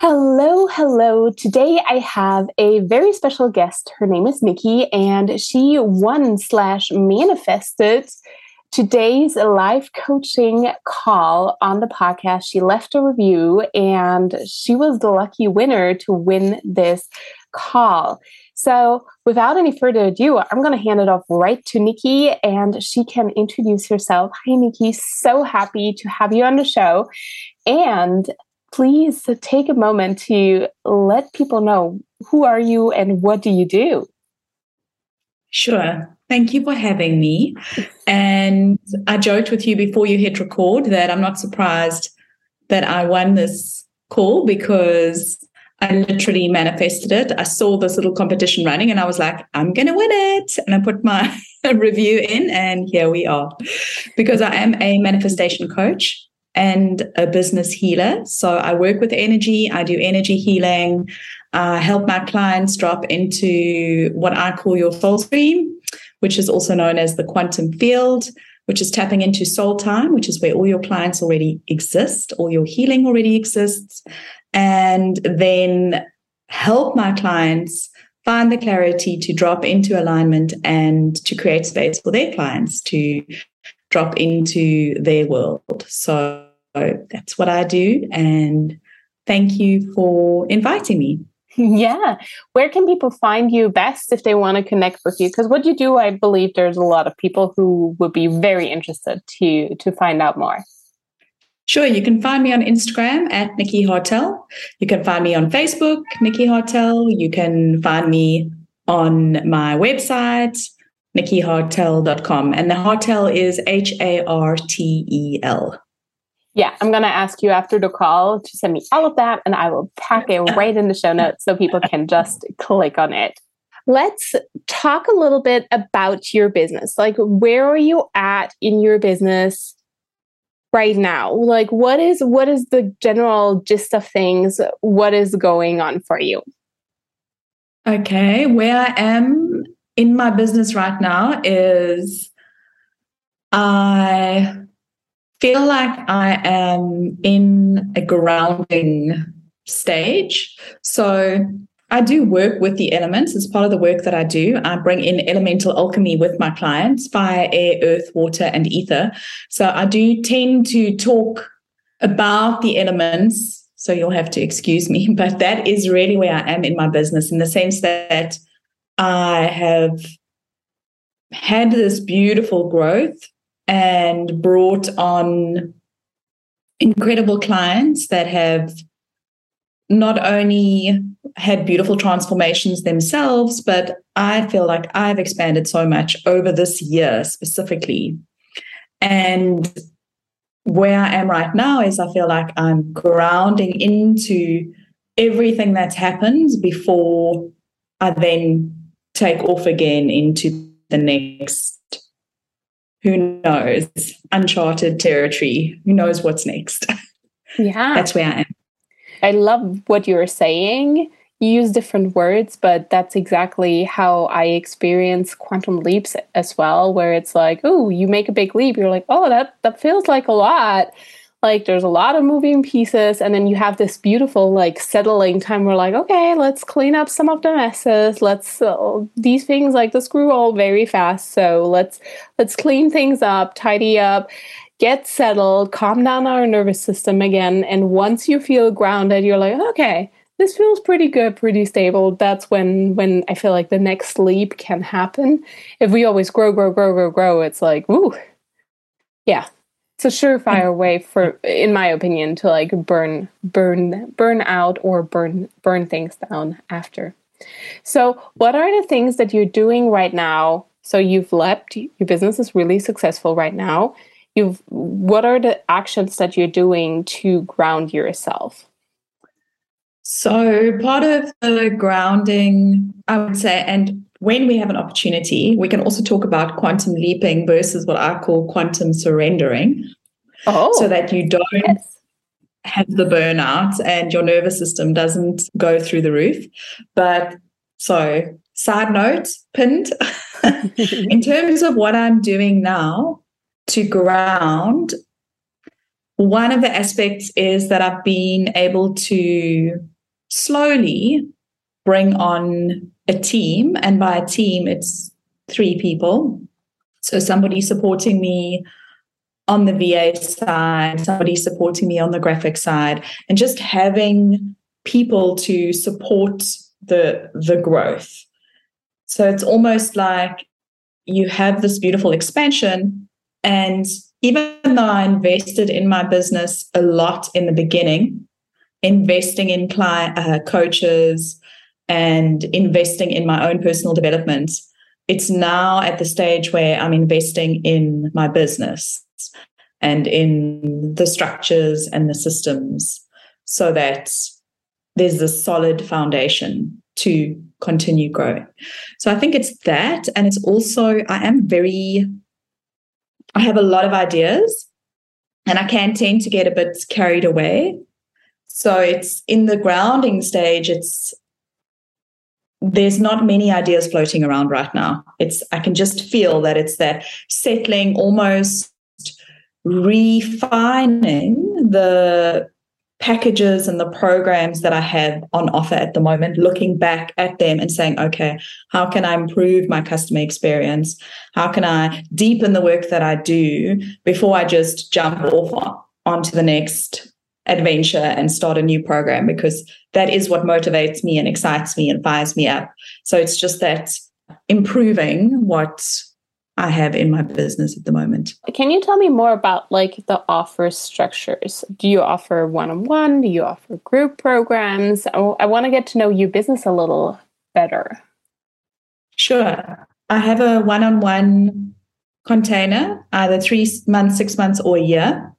Hello, hello. Today I have a very special guest. Her name is Nikki, and she won slash manifested today's live coaching call on the podcast. She left a review, and she was the lucky winner to win this call. So, without any further ado, I'm going to hand it off right to Nikki and she can introduce herself. Hi, Nikki. So happy to have you on the show. And please take a moment to let people know who are you and what do you do? Sure. Thank you for having me. And I joked with you before you hit record that I'm not surprised that I won this call because I literally manifested it. I saw this little competition running and I was like, I'm going to win it. And I put my review in, and here we are. Because I am a manifestation coach and a business healer. So I work with energy, I do energy healing, I help my clients drop into what I call your soul stream, which is also known as the quantum field, which is tapping into soul time, which is where all your clients already exist, all your healing already exists, and then help my clients find the clarity to drop into alignment and to create space for their clients to drop into their world. So that's what I do. And thank you for inviting me. Yeah. Where can people find you best if they want to connect with you? Because what you do, I believe there's a lot of people who would be very interested to to find out more. Sure, you can find me on Instagram at Nikki Hartel. You can find me on Facebook, Nikki Hartel. You can find me on my website, nikkihartel.com. And the Hartel is H A R T E L. Yeah, I'm going to ask you after the call to send me all of that and I will pack it right in the show notes so people can just click on it. Let's talk a little bit about your business. Like, where are you at in your business right now? Like, what is what is the general gist of things? What is going on for you? Okay, where I am in my business right now is I feel like I am in a grounding stage. So I do work with the elements as part of the work that I do. I bring in elemental alchemy with my clients fire, air, earth, water, and ether. So I do tend to talk about the elements. So you'll have to excuse me, but that is really where I am in my business in the sense that I have had this beautiful growth and brought on incredible clients that have not only had beautiful transformations themselves, but I feel like I've expanded so much over this year specifically. And where I am right now is I feel like I'm grounding into everything that's happened before I then take off again into the next who knows? Uncharted territory. Who knows what's next? Yeah. That's where i am. I love what you're saying. You use different words but that's exactly how i experience quantum leaps as well where it's like oh you make a big leap. You're like oh that that feels like a lot like there's a lot of moving pieces and then you have this beautiful like settling time where like okay let's clean up some of the messes let's uh, these things like the screw all very fast so let's let's clean things up tidy up get settled calm down our nervous system again and once you feel grounded you're like okay this feels pretty good, pretty stable. That's when when I feel like the next leap can happen. If we always grow, grow, grow, grow, grow, it's like, ooh, yeah, it's a surefire way for, in my opinion, to like burn, burn, burn out or burn, burn things down after. So, what are the things that you're doing right now? So you've left your business is really successful right now. You've what are the actions that you're doing to ground yourself? So, part of the grounding, I would say, and when we have an opportunity, we can also talk about quantum leaping versus what I call quantum surrendering. Oh, so that you don't yes. have the burnout and your nervous system doesn't go through the roof. But so, side note, pinned. in terms of what I'm doing now to ground, one of the aspects is that I've been able to slowly bring on a team. And by a team, it's three people. So somebody supporting me on the VA side, somebody supporting me on the graphic side, and just having people to support the the growth. So it's almost like you have this beautiful expansion. And even though I invested in my business a lot in the beginning, investing in client uh, coaches and investing in my own personal development it's now at the stage where i'm investing in my business and in the structures and the systems so that there's a solid foundation to continue growing. So i think it's that and it's also i am very i have a lot of ideas and i can tend to get a bit carried away. So it's in the grounding stage, it's there's not many ideas floating around right now. It's I can just feel that it's that settling, almost refining the packages and the programs that I have on offer at the moment, looking back at them and saying, okay, how can I improve my customer experience? How can I deepen the work that I do before I just jump off on, onto the next adventure and start a new program because that is what motivates me and excites me and fires me up. So it's just that improving what I have in my business at the moment. Can you tell me more about like the offer structures? Do you offer one-on-one? Do you offer group programs? I want to get to know your business a little better. Sure. I have a one-on-one container, either three months, six months, or a year.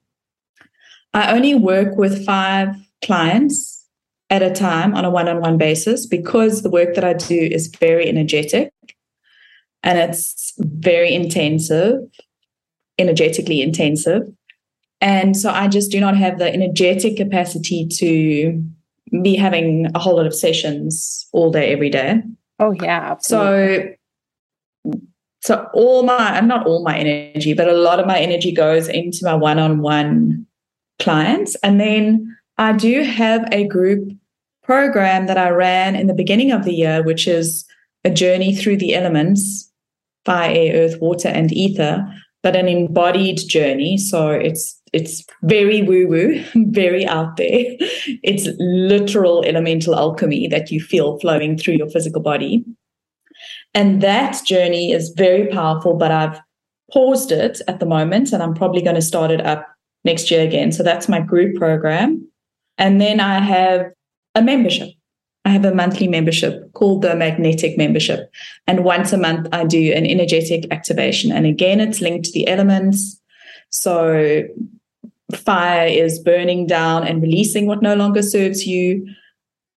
I only work with five clients at a time on a one on one basis because the work that I do is very energetic and it's very intensive, energetically intensive. And so I just do not have the energetic capacity to be having a whole lot of sessions all day, every day. Oh, yeah. Absolutely. So, so all my, not all my energy, but a lot of my energy goes into my one on one clients. And then I do have a group program that I ran in the beginning of the year, which is a journey through the elements fire, air, earth, water, and ether, but an embodied journey. So it's it's very woo-woo, very out there. It's literal elemental alchemy that you feel flowing through your physical body. And that journey is very powerful, but I've paused it at the moment and I'm probably going to start it up next year again. So that's my group program. And then I have a membership. I have a monthly membership called the Magnetic Membership. And once a month, I do an energetic activation. And again, it's linked to the elements. So fire is burning down and releasing what no longer serves you.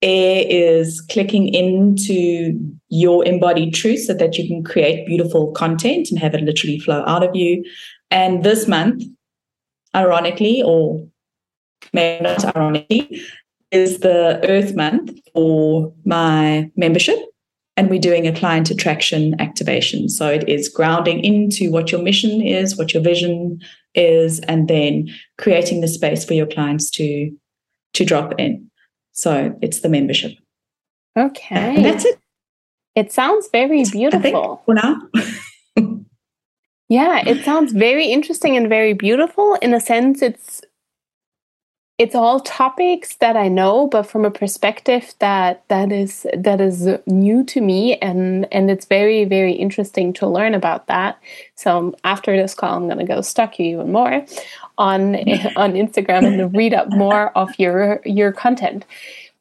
Air is clicking into your embodied truth so that you can create beautiful content and have it literally flow out of you. And this month, ironically, or maybe not ironically, is the Earth Month for my membership. And we're doing a client attraction activation. So it is grounding into what your mission is, what your vision is, and then creating the space for your clients to to drop in. So it's the membership. Okay. And that's it. It sounds very beautiful. for now. Yeah, it sounds very interesting and very beautiful. In a sense, it's it's all topics that I know, but from a perspective that that is that is new to me, and and it's very very interesting to learn about that. So um, after this call, I'm going to go stalk you even more on on Instagram and read up more of your your content.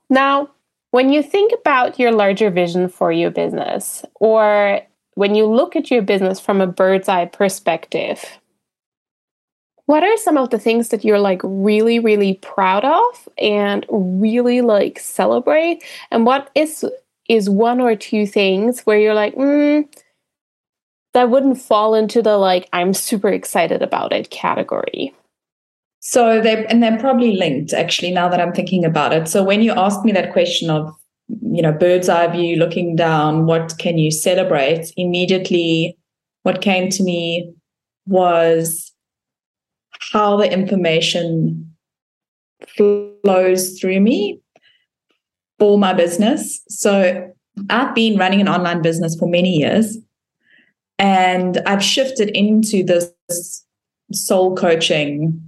Now, when you think about your larger vision for your business, or when you look at your business from a bird's eye perspective, what are some of the things that you're like really really proud of and really like celebrate? And what is is one or two things where you're like mm, that wouldn't fall into the like i'm super excited about it category? So they and they're probably linked actually now that i'm thinking about it. So when you asked me that question of you know bird's eye view looking down what can you celebrate immediately what came to me was how the information flows through me for my business. So I've been running an online business for many years and I've shifted into this soul coaching,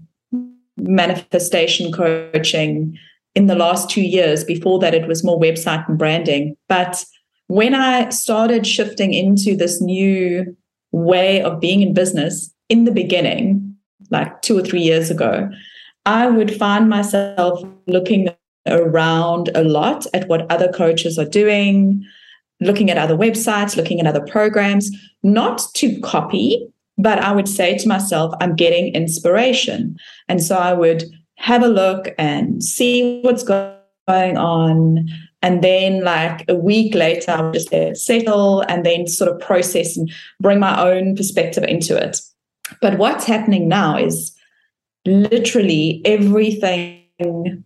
manifestation coaching in the last two years. Before that, it was more website and branding. But when I started shifting into this new way of being in business in the beginning, like two or three years ago, I would find myself looking around a lot at what other coaches are doing, looking at other websites, looking at other programs, not to copy, but I would say to myself, I'm getting inspiration. And so I would have a look and see what's going on. And then, like a week later, I would just settle and then sort of process and bring my own perspective into it. But what's happening now is literally everything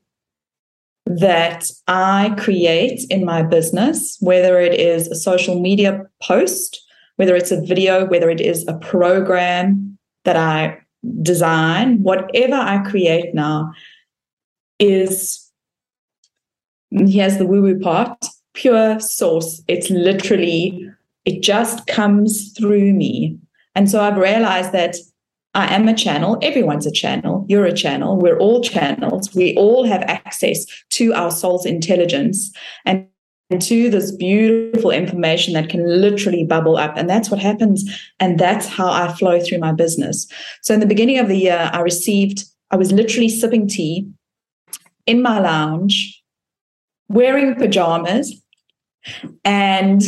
that I create in my business, whether it is a social media post, whether it's a video, whether it is a program that I design, whatever I create now is here's the woo woo part pure source. It's literally, it just comes through me. And so I've realized that I am a channel. Everyone's a channel. You're a channel. We're all channels. We all have access to our soul's intelligence and to this beautiful information that can literally bubble up. And that's what happens. And that's how I flow through my business. So in the beginning of the year, I received, I was literally sipping tea in my lounge, wearing pajamas, and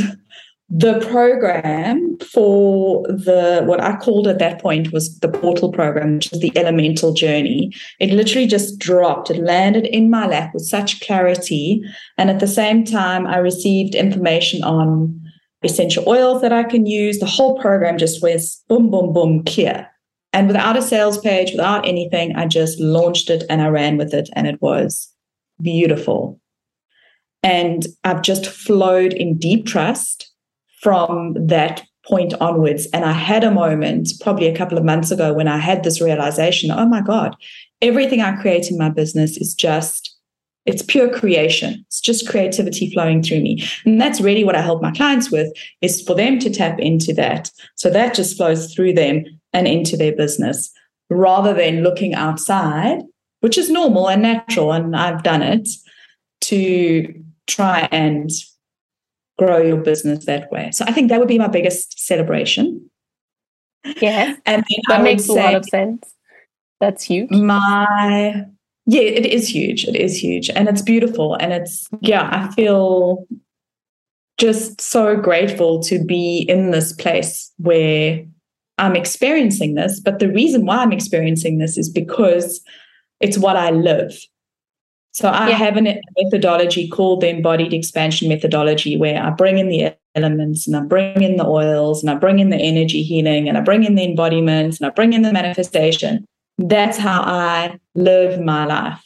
the program for the what I called at that point was the portal program, which is the elemental journey. It literally just dropped. It landed in my lap with such clarity. And at the same time, I received information on essential oils that I can use. The whole program just was boom, boom, boom, clear. And without a sales page, without anything, I just launched it and I ran with it. And it was beautiful. And I've just flowed in deep trust from that point onwards. And I had a moment probably a couple of months ago when I had this realization oh my God, everything I create in my business is just, it's pure creation. It's just creativity flowing through me. And that's really what I help my clients with is for them to tap into that. So that just flows through them and into their business rather than looking outside, which is normal and natural. And I've done it to try and grow your business that way. So I think that would be my biggest celebration. Yeah. And that makes a lot of sense. That's huge. My yeah, it is huge. It is huge. And it's beautiful. And it's yeah, I feel just so grateful to be in this place where I'm experiencing this. But the reason why I'm experiencing this is because it's what I live. So I yeah. have a methodology called the embodied expansion methodology where I bring in the elements and I bring in the oils and I bring in the energy healing and I bring in the embodiments and I bring in the manifestation. That's how I live my life.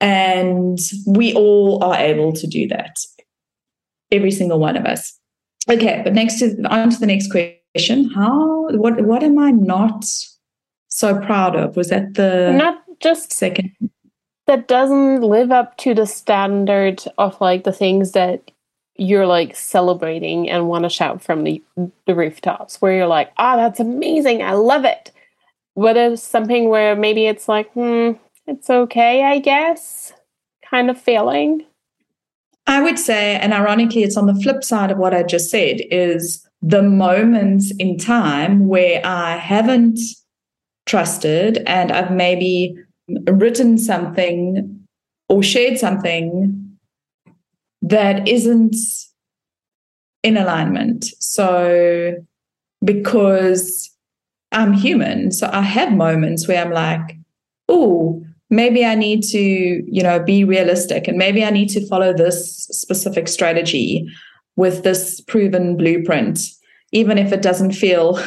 And we all are able to do that. Every single one of us. Okay, but next to on to the next question. How what what am I not so proud of? Was that the not just second that doesn't live up to the standard of like the things that you're like celebrating and want to shout from the, the rooftops where you're like oh that's amazing i love it what is something where maybe it's like hmm it's okay, I guess, kind of feeling? I would say, and ironically, it's on the flip side of what I just said, is the moments in time where I haven't trusted and I've maybe written something or shared something that isn't in alignment. So, because I'm human, so I have moments where I'm like, oh, maybe I need to, you know, be realistic and maybe I need to follow this specific strategy with this proven blueprint, even if it doesn't feel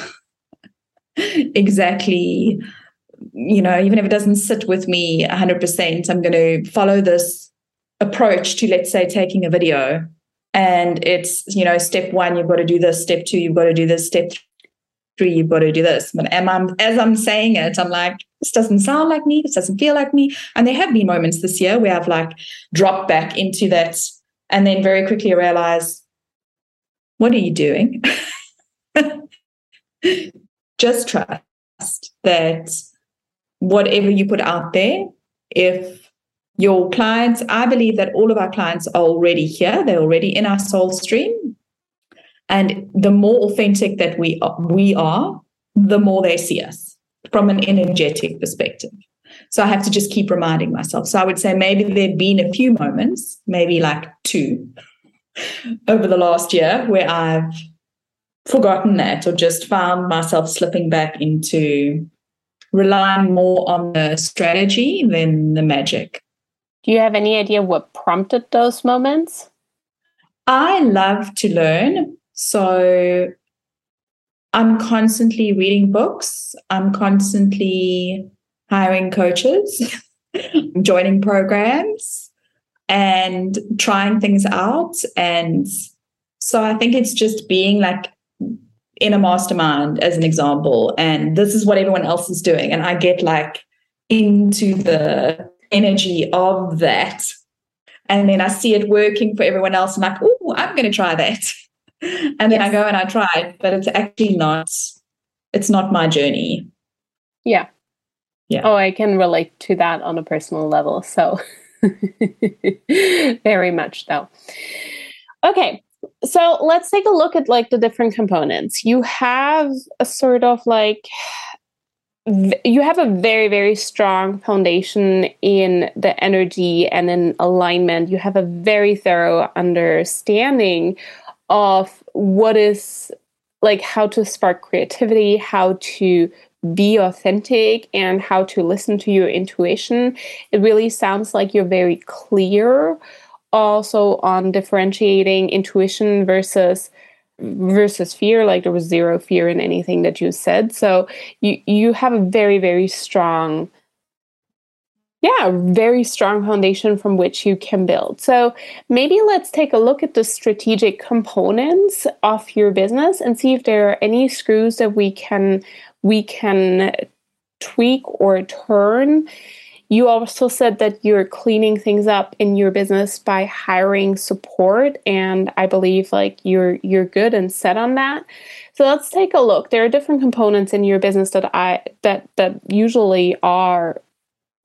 exactly, you know, even if it doesn't sit with me 100%, I'm going to follow this approach to, let's say, taking a video. And it's, you know, step one, you've got to do this, step two, you've got to do this, step three, you've got to do this. But am I, as I'm saying it, I'm like, this doesn't sound like me, this doesn't feel like me. And there have been moments this year where I've like dropped back into that and then very quickly realize, what are you doing? Just trust that whatever you put out there, if your clients, I believe that all of our clients are already here, they're already in our soul stream. And the more authentic that we are, we are, the more they see us from an energetic perspective. So I have to just keep reminding myself. So I would say maybe there've been a few moments, maybe like two over the last year where I've forgotten that or just found myself slipping back into relying more on the strategy than the magic. Do you have any idea what prompted those moments? I love to learn. So I'm constantly reading books. I'm constantly hiring coaches, joining programs, and trying things out. And so I think it's just being like in a mastermind, as an example, and this is what everyone else is doing. And I get like into the energy of that. And then I see it working for everyone else. And like, oh, I'm going to try that. and then yes. I go and I try it, but it's actually not, it's not my journey. Yeah. Yeah. Oh, I can relate to that on a personal level. So very much so. Okay. So let's take a look at like the different components. You have a sort of like you have a very very strong foundation in the energy and in alignment you have a very thorough understanding of what is like how to spark creativity how to be authentic and how to listen to your intuition it really sounds like you're very clear also on differentiating intuition versus versus fear like there was zero fear in anything that you said. So you you have a very very strong yeah very strong foundation from which you can build. So maybe let's take a look at the strategic components of your business and see if there are any screws that we can we can tweak or turn you also said that you're cleaning things up in your business by hiring support and I believe like you're you're good and set on that. So let's take a look. There are different components in your business that I that that usually are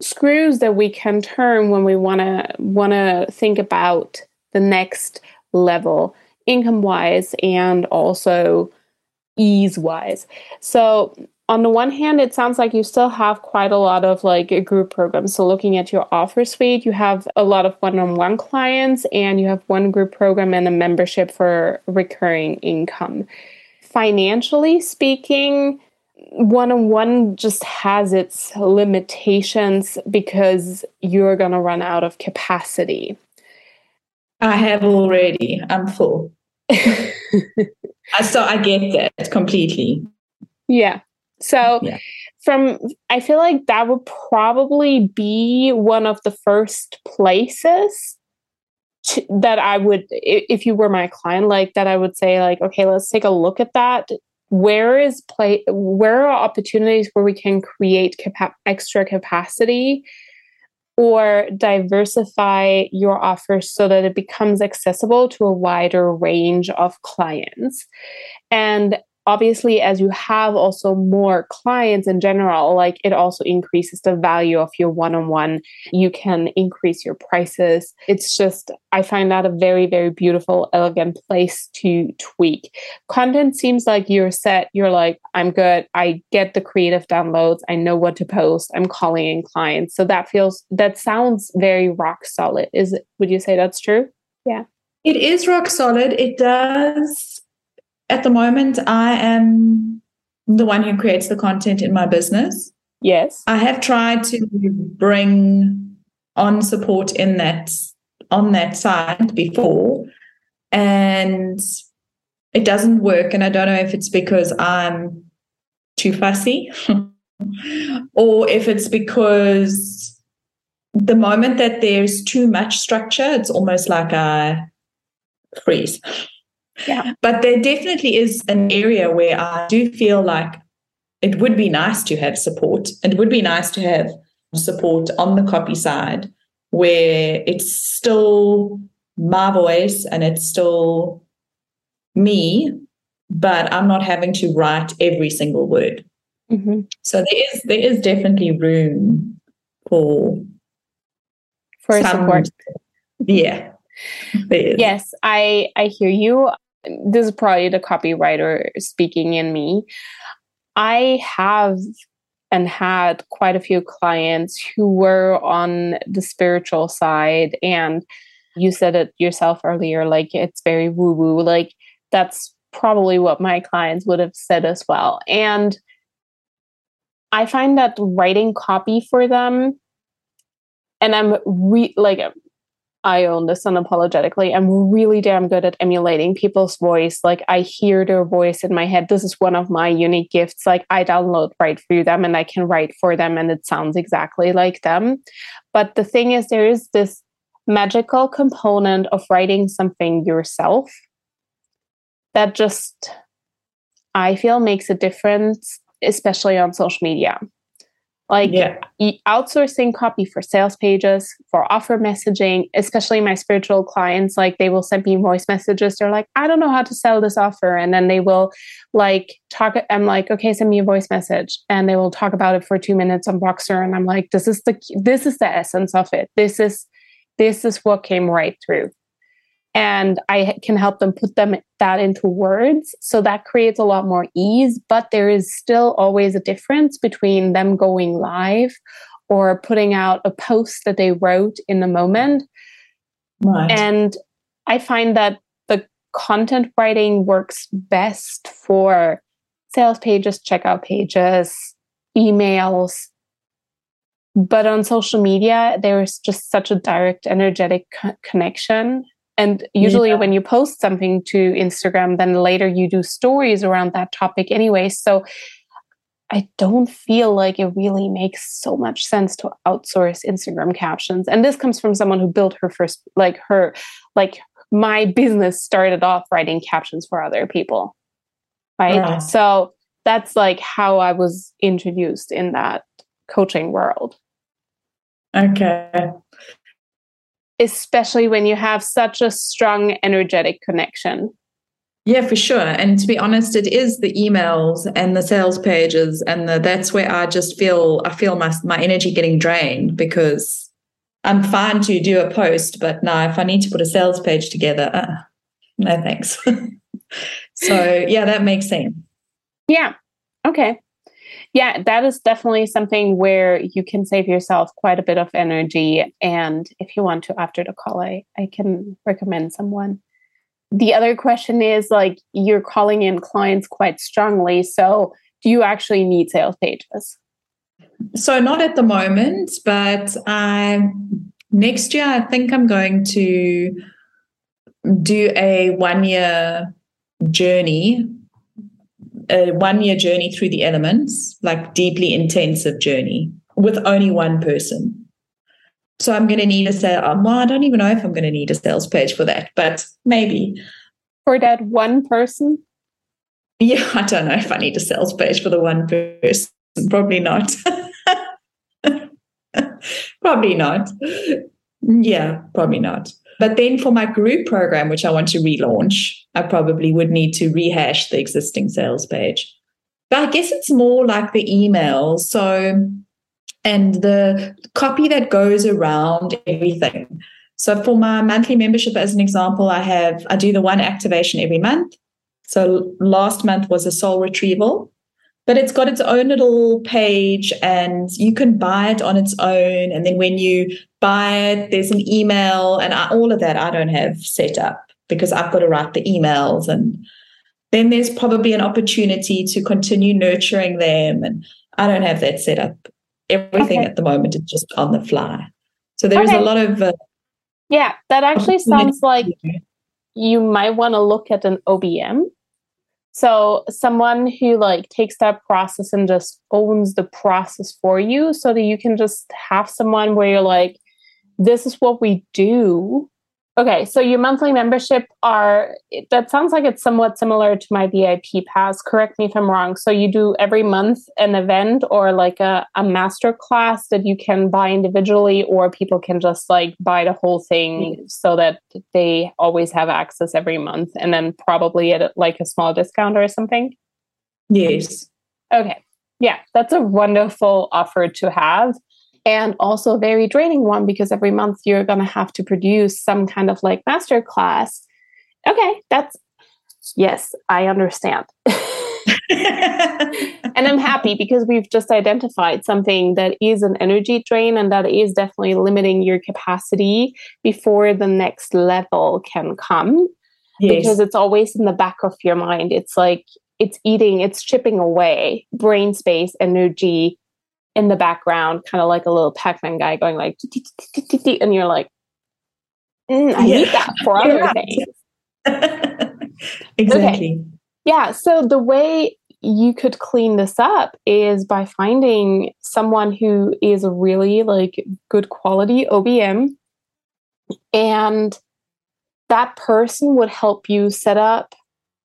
screws that we can turn when we want to want to think about the next level income wise and also ease wise. So on the one hand, it sounds like you still have quite a lot of like group programs. So looking at your offer suite, you have a lot of one-on-one clients and you have one group program and a membership for recurring income. Financially speaking, one-on-one just has its limitations because you're going to run out of capacity. I have already. I'm full. so I get that completely. Yeah. So yeah. from I feel like that would probably be one of the first places to, that I would if you were my client like that I would say like okay let's take a look at that where is play where are opportunities where we can create capa- extra capacity or diversify your offers so that it becomes accessible to a wider range of clients and obviously as you have also more clients in general like it also increases the value of your one-on-one. You can increase your prices. It's just i find that a very very beautiful elegant place to tweak. Content seems like you're set. You're like i'm good. I get the creative downloads. I know what to post. I'm calling in clients. So that feels that sounds very rock solid. Is would you say that's true? Yeah. It is rock solid. It does at the moment, I am the one who creates the content in my business. Yes. I have tried to bring on support in that on that side before and it doesn't work and I don't know if it's because I'm too fussy or if it's because the moment that there's too much structure it's almost like a freeze yeah. But there definitely is an area where I do feel like it would be nice to have support. It would be nice to have support on the copy side where it's still my voice and it's still me, but I'm not having to write every single word. Mm-hmm. So there is there is definitely room for for some, support. Yeah. Yes, I I hear you this is probably the copywriter speaking in me. I have and had quite a few clients who were on the spiritual side and you said it yourself earlier like it's very woo woo like that's probably what my clients would have said as well and i find that writing copy for them and i'm re- like I own this unapologetically. I'm really damn good at emulating people's voice. Like I hear their voice in my head. This is one of my unique gifts. Like I download write for them and I can write for them and it sounds exactly like them. But the thing is, there is this magical component of writing something yourself that just I feel makes a difference, especially on social media. Like yeah. outsourcing copy for sales pages, for offer messaging, especially my spiritual clients, like they will send me voice messages. They're like, I don't know how to sell this offer. And then they will like talk. I'm like, okay, send me a voice message. And they will talk about it for two minutes on Voxer. And I'm like, this is the this is the essence of it. This is this is what came right through and I can help them put them that into words. So that creates a lot more ease, but there is still always a difference between them going live or putting out a post that they wrote in the moment. Right. And I find that the content writing works best for sales pages, checkout pages, emails. But on social media, there's just such a direct, energetic co- connection and usually, yeah. when you post something to Instagram, then later you do stories around that topic anyway. So I don't feel like it really makes so much sense to outsource Instagram captions. And this comes from someone who built her first, like her, like my business started off writing captions for other people. Right. Yeah. So that's like how I was introduced in that coaching world. Okay especially when you have such a strong energetic connection. Yeah, for sure. And to be honest, it is the emails and the sales pages, and the, that's where I just feel I feel my my energy getting drained because I'm fine to do a post, but now if I need to put a sales page together, uh, no thanks. so yeah, that makes sense. Yeah. Okay yeah, that is definitely something where you can save yourself quite a bit of energy. And if you want to, after the call, I, I can recommend someone. The other question is like, you're calling in clients quite strongly. So, do you actually need sales pages? So, not at the moment, but um, next year, I think I'm going to do a one year journey a one year journey through the elements, like deeply intensive journey with only one person. So I'm going to need a sale. Um, well, I don't even know if I'm going to need a sales page for that, but maybe. For that one person? Yeah, I don't know if I need a sales page for the one person. Probably not. probably not. Yeah, probably not. But then for my group program, which I want to relaunch, I probably would need to rehash the existing sales page. But I guess it's more like the email. So, and the copy that goes around everything. So for my monthly membership, as an example, I have I do the one activation every month. So last month was a soul retrieval, but it's got its own little page and you can buy it on its own. And then when you buy it, there's an email and I, all of that I don't have set up because I've got to write the emails and then there's probably an opportunity to continue nurturing them. And I don't have that set up. Everything okay. at the moment is just on the fly. So there's okay. a lot of. Uh, yeah, that actually sounds like you might want to look at an OBM. So someone who like takes that process and just owns the process for you so that you can just have someone where you're like, this is what we do Okay, so your monthly membership are that sounds like it's somewhat similar to my VIP pass. Correct me if I'm wrong. So you do every month an event or like a, a master class that you can buy individually, or people can just like buy the whole thing mm-hmm. so that they always have access every month and then probably at like a small discount or something. Yes. Okay. Yeah, that's a wonderful offer to have and also a very draining one because every month you're going to have to produce some kind of like master class. Okay, that's yes, I understand. and I'm happy because we've just identified something that is an energy drain and that is definitely limiting your capacity before the next level can come. Yes. Because it's always in the back of your mind. It's like it's eating, it's chipping away brain space, energy, in the background, kind of like a little Pac-Man guy going like, and you're like, mm, I need that for other things. exactly. Okay. Yeah. So the way you could clean this up is by finding someone who is a really like good quality OBM and that person would help you set up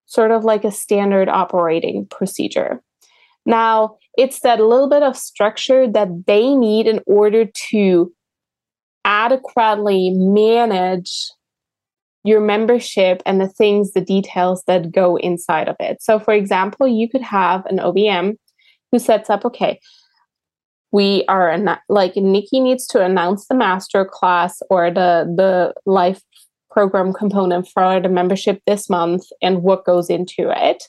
sort of like a standard operating procedure. Now, it's that little bit of structure that they need in order to adequately manage your membership and the things, the details that go inside of it. So, for example, you could have an OBM who sets up, okay, we are like Nikki needs to announce the master class or the the life program component for the membership this month and what goes into it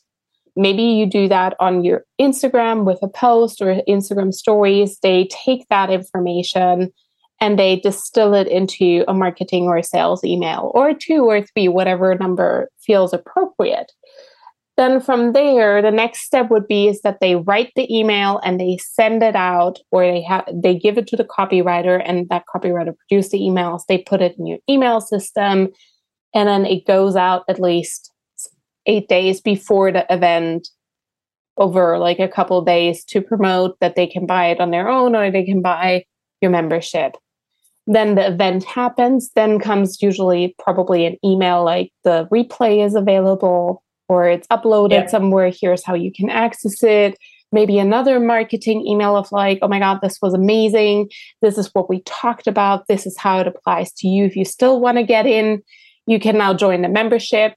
maybe you do that on your Instagram with a post or Instagram stories. They take that information and they distill it into a marketing or sales email or two or three, whatever number feels appropriate. Then from there, the next step would be is that they write the email and they send it out, or they have they give it to the copywriter, and that copywriter produces the emails. They put it in your email system, and then it goes out at least eight days before the event over like a couple days to promote that they can buy it on their own or they can buy your membership. Then the event happens, then comes usually probably an email like the replay is available or it's uploaded yeah. somewhere. Here's how you can access it. Maybe another marketing email of like, oh my God, this was amazing. This is what we talked about. This is how it applies to you. If you still want to get in, you can now join the membership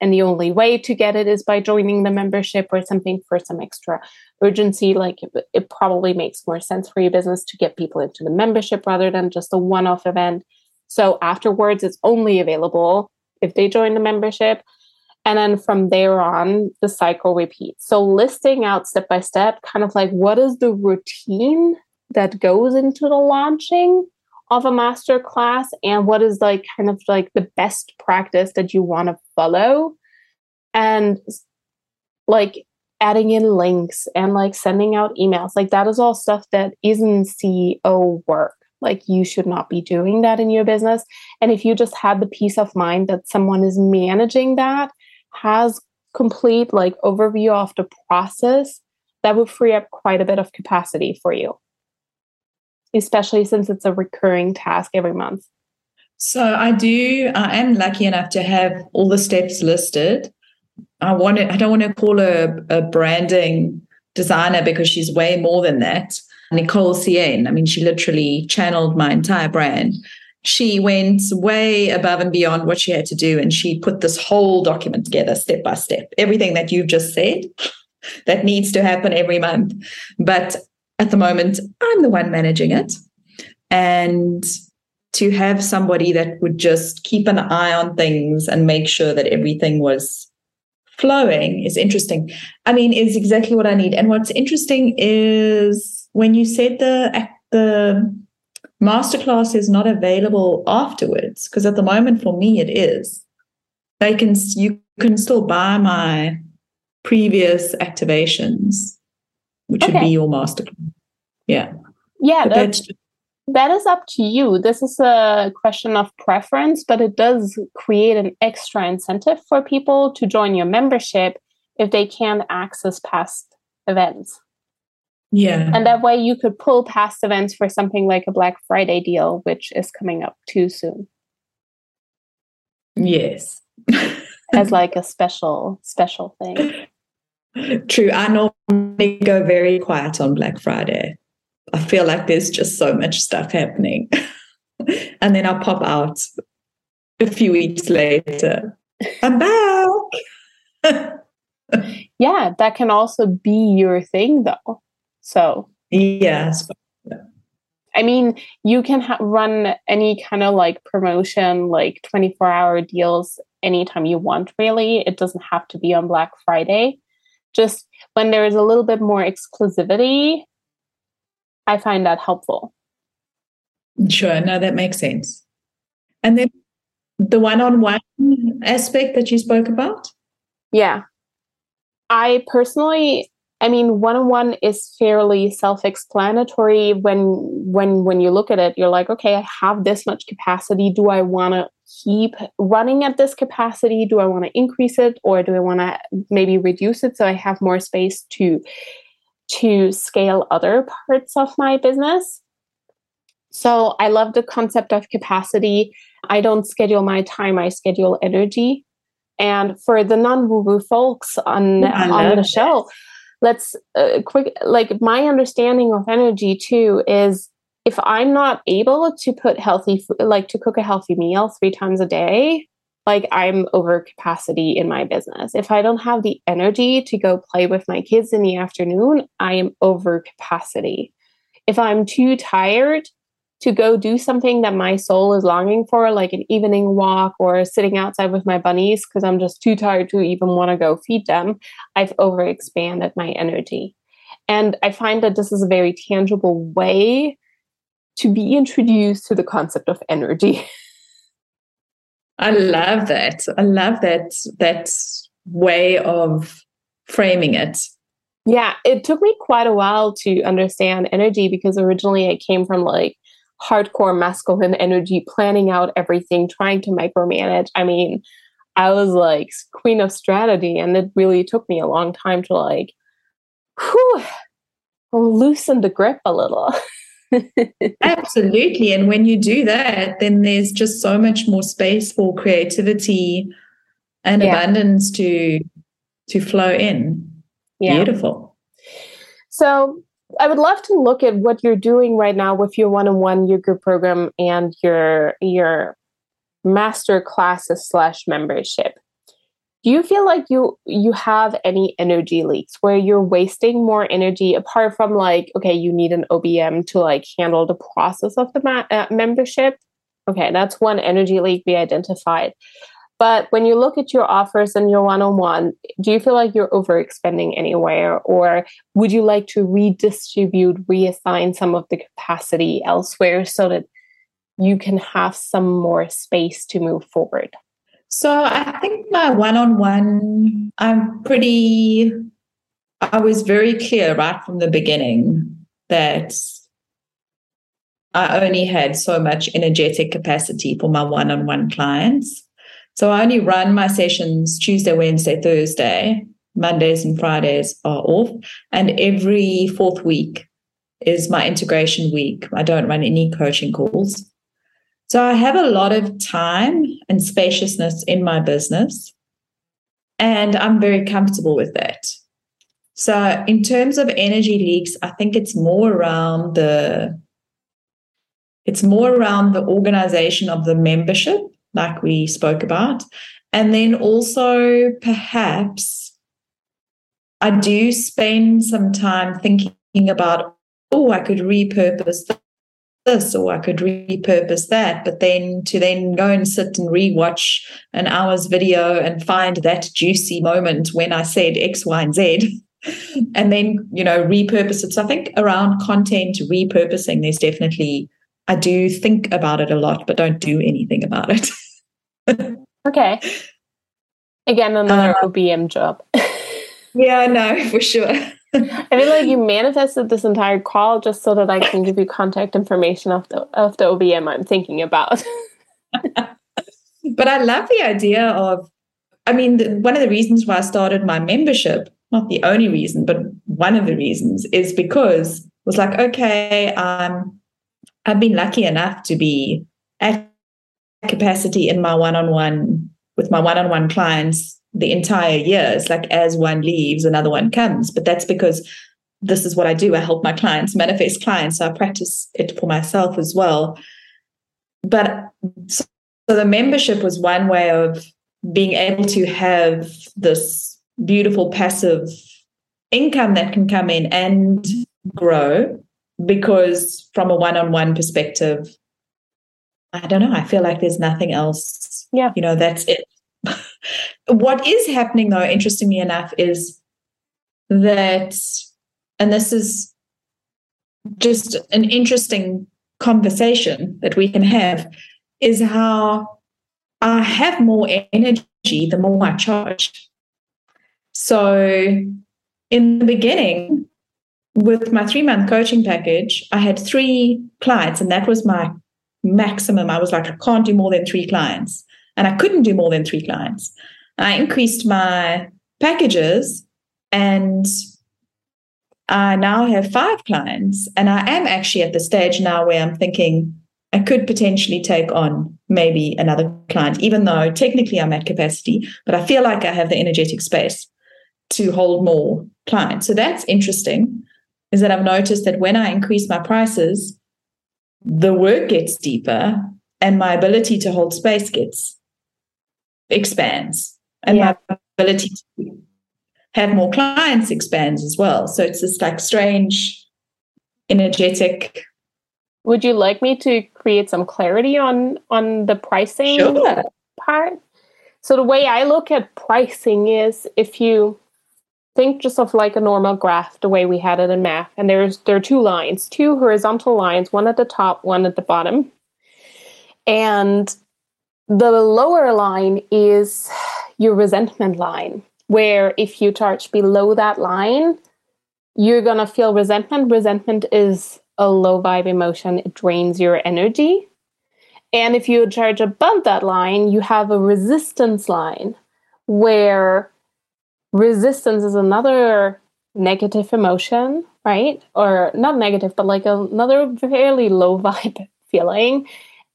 and the only way to get it is by joining the membership or something for some extra urgency like it, it, probably makes more sense for your business to get people into the membership rather than just a one-off event. So afterwards it's only available if they join the membership and then from there on the cycle repeats. So listing out step by step kind of like what is the routine that goes into the launching of a master class and what is like kind of like the best practice that you want to follow. And like adding in links and like sending out emails like that is all stuff that isn't ceo work. Like you should not be doing that in your business. And if you just had the peace of mind that someone is managing that has complete like overview of the process that would free up quite a bit of capacity for you especially since it's a recurring task every month? So I do. I am lucky enough to have all the steps listed. I want to. I don't want to call her a branding designer because she's way more than that. Nicole Cien. I mean, she literally channeled my entire brand. she went way above and beyond what she had to do. And she put this whole document together step by step, everything that you've just said that needs to happen every month. But at the moment, I'm the one managing it. And to have somebody that would just keep an eye on things and make sure that everything was flowing is interesting. I mean, is exactly what I need. And what's interesting is when you said the the masterclass is not available afterwards, because at the moment for me it is. They can you can still buy my previous activations, which okay. would be your masterclass. Yeah. Yeah, that's, that's that is up to you. This is a question of preference, but it does create an extra incentive for people to join your membership if they can't access past events. Yeah. And that way you could pull past events for something like a Black Friday deal, which is coming up too soon. Yes. As like a special, special thing. True. I normally go very quiet on Black Friday. I feel like there's just so much stuff happening. and then I'll pop out a few weeks later. I'm back. yeah, that can also be your thing though. So, yes. I mean, you can ha- run any kind of like promotion, like 24 hour deals anytime you want, really. It doesn't have to be on Black Friday. Just when there is a little bit more exclusivity, I find that helpful. Sure. No, that makes sense. And then the one on one aspect that you spoke about? Yeah. I personally I mean, one-on-one is fairly self-explanatory. When when when you look at it, you're like, okay, I have this much capacity. Do I want to keep running at this capacity? Do I want to increase it, or do I want to maybe reduce it so I have more space to to scale other parts of my business? So I love the concept of capacity. I don't schedule my time; I schedule energy. And for the non-woo-woo folks on on the show. Let's uh, quick like my understanding of energy too is if i'm not able to put healthy like to cook a healthy meal three times a day like i'm over capacity in my business. If i don't have the energy to go play with my kids in the afternoon i am over capacity. If i'm too tired to go do something that my soul is longing for, like an evening walk or sitting outside with my bunnies, because I'm just too tired to even want to go feed them, I've overexpanded my energy. And I find that this is a very tangible way to be introduced to the concept of energy. I love that. I love that that way of framing it. Yeah, it took me quite a while to understand energy because originally I came from like hardcore masculine energy, planning out everything, trying to micromanage. I mean, I was like queen of strategy, and it really took me a long time to like, whew, loosen the grip a little. Absolutely. And when you do that, then there's just so much more space for creativity and yeah. abundance to to flow in. Yeah. Beautiful. So I would love to look at what you're doing right now with your one-on-one, your group program, and your your master classes slash membership. Do you feel like you you have any energy leaks where you're wasting more energy apart from like okay, you need an OBM to like handle the process of the ma- uh, membership? Okay, that's one energy leak we identified. But when you look at your offers and your one on one, do you feel like you're overexpending anywhere? Or would you like to redistribute, reassign some of the capacity elsewhere so that you can have some more space to move forward? So I think my one on one, I'm pretty, I was very clear right from the beginning that I only had so much energetic capacity for my one on one clients. So I only run my sessions Tuesday, Wednesday, Thursday. Mondays and Fridays are off. And every fourth week is my integration week. I don't run any coaching calls. So I have a lot of time and spaciousness in my business. And I'm very comfortable with that. So, in terms of energy leaks, I think it's more around the it's more around the organization of the membership, like we spoke about. And then also perhaps I do spend some time thinking about, oh, I could repurpose this or I could repurpose that. But then to then go and sit and rewatch an hour's video and find that juicy moment when I said X, Y, and Z. and then, you know, repurpose it. So I think around content repurposing, there's definitely, I do think about it a lot, but don't do anything about it. okay. Again, another uh, OBM job. yeah, no, for sure. I feel like you manifested this entire call just so that I can give you contact information of the of the OBM I'm thinking about. but I love the idea of, I mean, the, one of the reasons why I started my membership, not the only reason, but one of the reasons is because it was like, okay, um, I've been lucky enough to be at capacity in my one-on-one with my one-on-one clients the entire year. It's like as one leaves, another one comes. But that's because this is what I do. I help my clients manifest clients. So I practice it for myself as well. But so the membership was one way of being able to have this beautiful passive income that can come in and grow because from a one-on-one perspective i don't know i feel like there's nothing else yeah you know that's it what is happening, though, interestingly enough, is that, and this is just an interesting conversation that we can have, is how I have more energy the more I charge. So, in the beginning, with my three month coaching package, I had three clients, and that was my maximum. I was like, I can't do more than three clients and I couldn't do more than three clients. I increased my packages and I now have five clients. And I am actually at the stage now where I'm thinking I could potentially take on maybe another client, even though technically I'm at capacity, but I feel like I have the energetic space to hold more clients. So that's interesting, is that I've noticed that when I increase my prices, the work gets deeper and my ability to hold space gets expands and yeah. my ability to have more clients expands as well. So it's this like strange, energetic. Would you like me to create some clarity on on the pricing sure. part? So the way I look at pricing is if you think just of like a normal graph, the way we had it in math, and there's there are two lines, two horizontal lines, one at the top, one at the bottom. And the lower line is your resentment line, where if you charge below that line, you're to feel resentment. Resentment is a low vibe emotion, it drains your energy. And if you charge above that line, you have a resistance line where resistance is another negative emotion, right? Or not negative, but like another fairly low vibe feeling.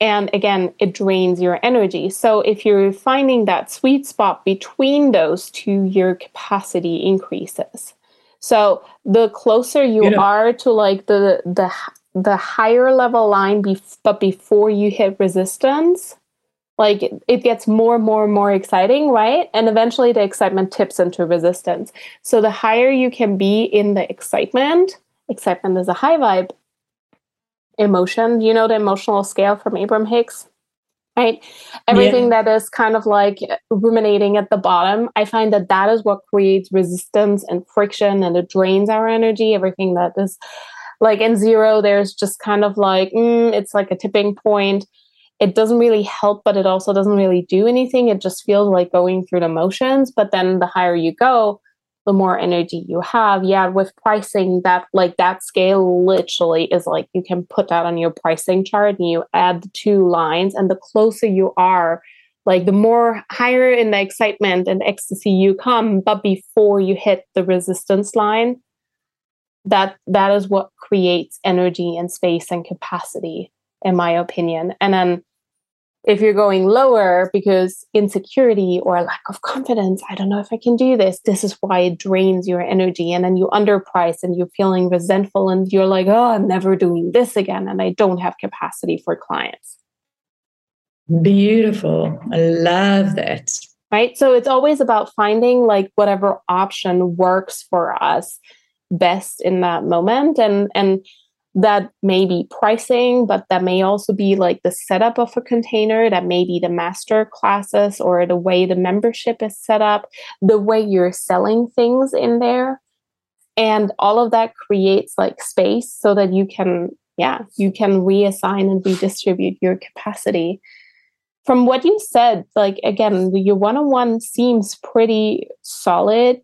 And again, it drains your energy. So if you're finding that sweet spot between those two, your capacity increases. So the closer you, are to like the the the higher level line, bef- but before you hit resistance, like it, gets more and more and more exciting, right? And eventually the excitement tips into resistance. So the higher you can be in the excitement, excitement is a high vibe, emotion. You know the emotional scale from Abraham Hicks? Right? Everything yeah. that is kind of like ruminating at the bottom, I find that that is what creates resistance and friction and it drains our energy. Everything that is like in zero, there's just kind of like, mm, it's like a tipping point. It doesn't really help, but it also doesn't really do anything. It just feels like going through the motions. But then the higher you go, the more energy you have. Yeah, with pricing, that like that scale literally is like you can put that on your pricing chart and you add the two lines, and the closer you are, like the more higher in the excitement and ecstasy you come, but before you hit the resistance line, that that is what creates energy and space and capacity, in my opinion. And then if you're going lower because insecurity or lack of confidence, I don't know if I can do this. This is why it drains your energy. And then you underprice and you're feeling resentful and you're like, oh, I'm never doing this again. And I don't have capacity for clients. Beautiful. I love that. Right. So it's always about finding like whatever option works for us best in that moment. And, and, that may be pricing, but that may also be like the setup of a container, that may be the master classes or the way the membership is set up, the way you're selling things in there. And all of that creates like space so that you can, yeah, you can reassign and redistribute your capacity. From what you said, like again, your one on one seems pretty solid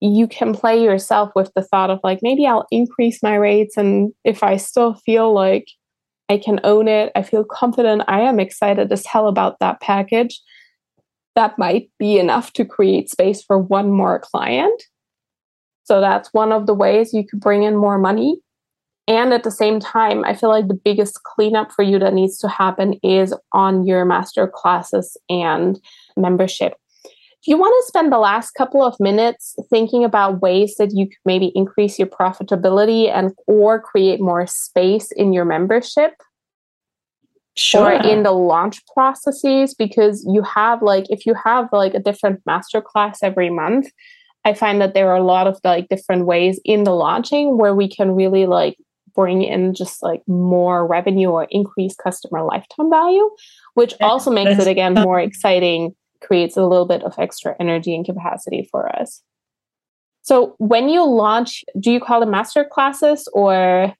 you can play yourself with the thought of like maybe I'll increase my rates and if I still feel like I can own it, I feel confident, I am excited as hell about that package. That might be enough to create space for one more client. So that's one of the ways you could bring in more money. And at the same time, I feel like the biggest cleanup for you that needs to happen is on your master classes and membership you want to spend the last couple of minutes thinking about ways that you could maybe increase your profitability and or create more space in your membership? Sure. Or in the launch processes because you have like if you have like a different master class every month, I find that there are a lot of like different ways in the launching where we can really like bring in just like more revenue or increase customer lifetime value, which also makes it again more exciting creates a little bit of extra energy and capacity for us. So when you launch, do you call them master classes or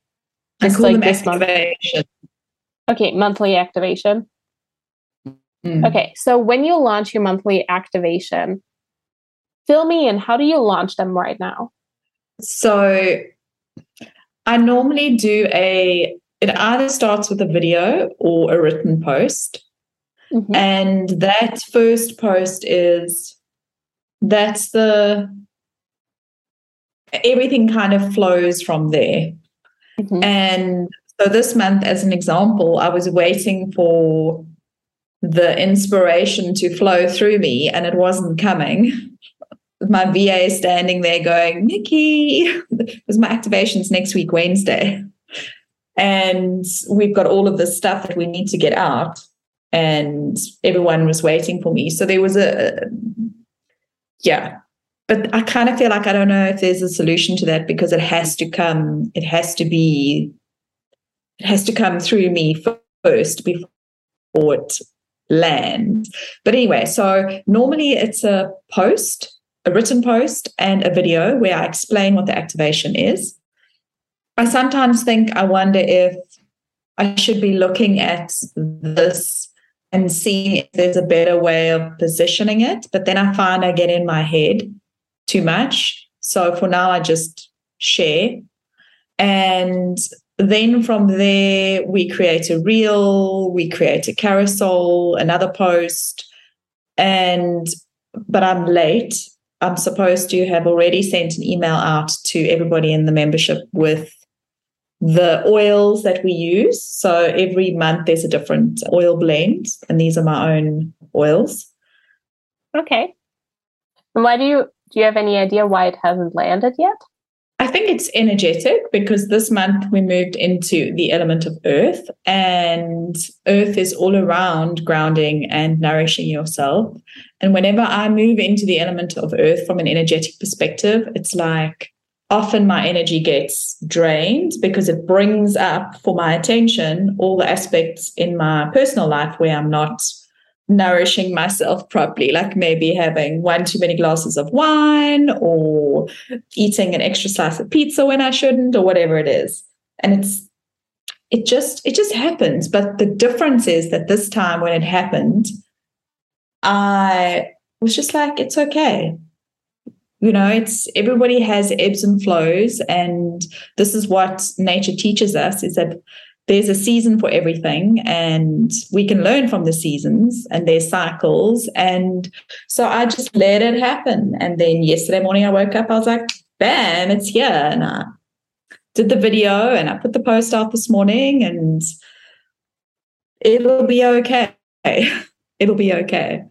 just like this activation. month? Okay, monthly activation. Mm. Okay, so when you launch your monthly activation, fill me in. How do you launch them right now? So I normally do a, it either starts with a video or a written post. Mm-hmm. And that first post is that's the everything kind of flows from there. Mm-hmm. And so this month, as an example, I was waiting for the inspiration to flow through me and it wasn't coming. my VA standing there going, Nikki, because my activation's next week, Wednesday. And we've got all of this stuff that we need to get out and everyone was waiting for me. So there was a, yeah. But I kind of feel like I don't know if there's a solution to that because it has to come, it has to be, it has to come through me first before it lands. But anyway, so normally it's a post, a written post, and a video where I explain what the activation is. I sometimes think, I wonder if I should be looking at this and seeing if there's a better way of positioning it. But then I find I get in my head too much. So for now, I just share. And then from there, we create a reel, we create a carousel, another post. And, but I'm late. I'm supposed to have already sent an email out to everybody in the membership with the oils that we use. So every month there's a different oil blend, and these are my own oils. Okay. And why do you do you have any idea why it hasn't landed yet? I think it's energetic because this month we moved into the element of earth, and earth is all around grounding and nourishing yourself. And whenever I move into the element of earth from an energetic perspective, it's like often my energy gets drained because it brings up for my attention all the aspects in my personal life where I'm not nourishing myself properly, like maybe having one too many glasses of wine or eating an extra slice of pizza when I shouldn't, or whatever it is. And it's it just it just happens. But the difference is that this time when it happened, I was just like, it's okay you know it's everybody has ebbs and flows and this is what nature teaches us is that there's a season for everything and we can learn from the seasons and their cycles and so i just let it happen and then yesterday morning i woke up i was like bam it's here and i did the video and i put the post out this morning and it'll be okay. It'll be okay.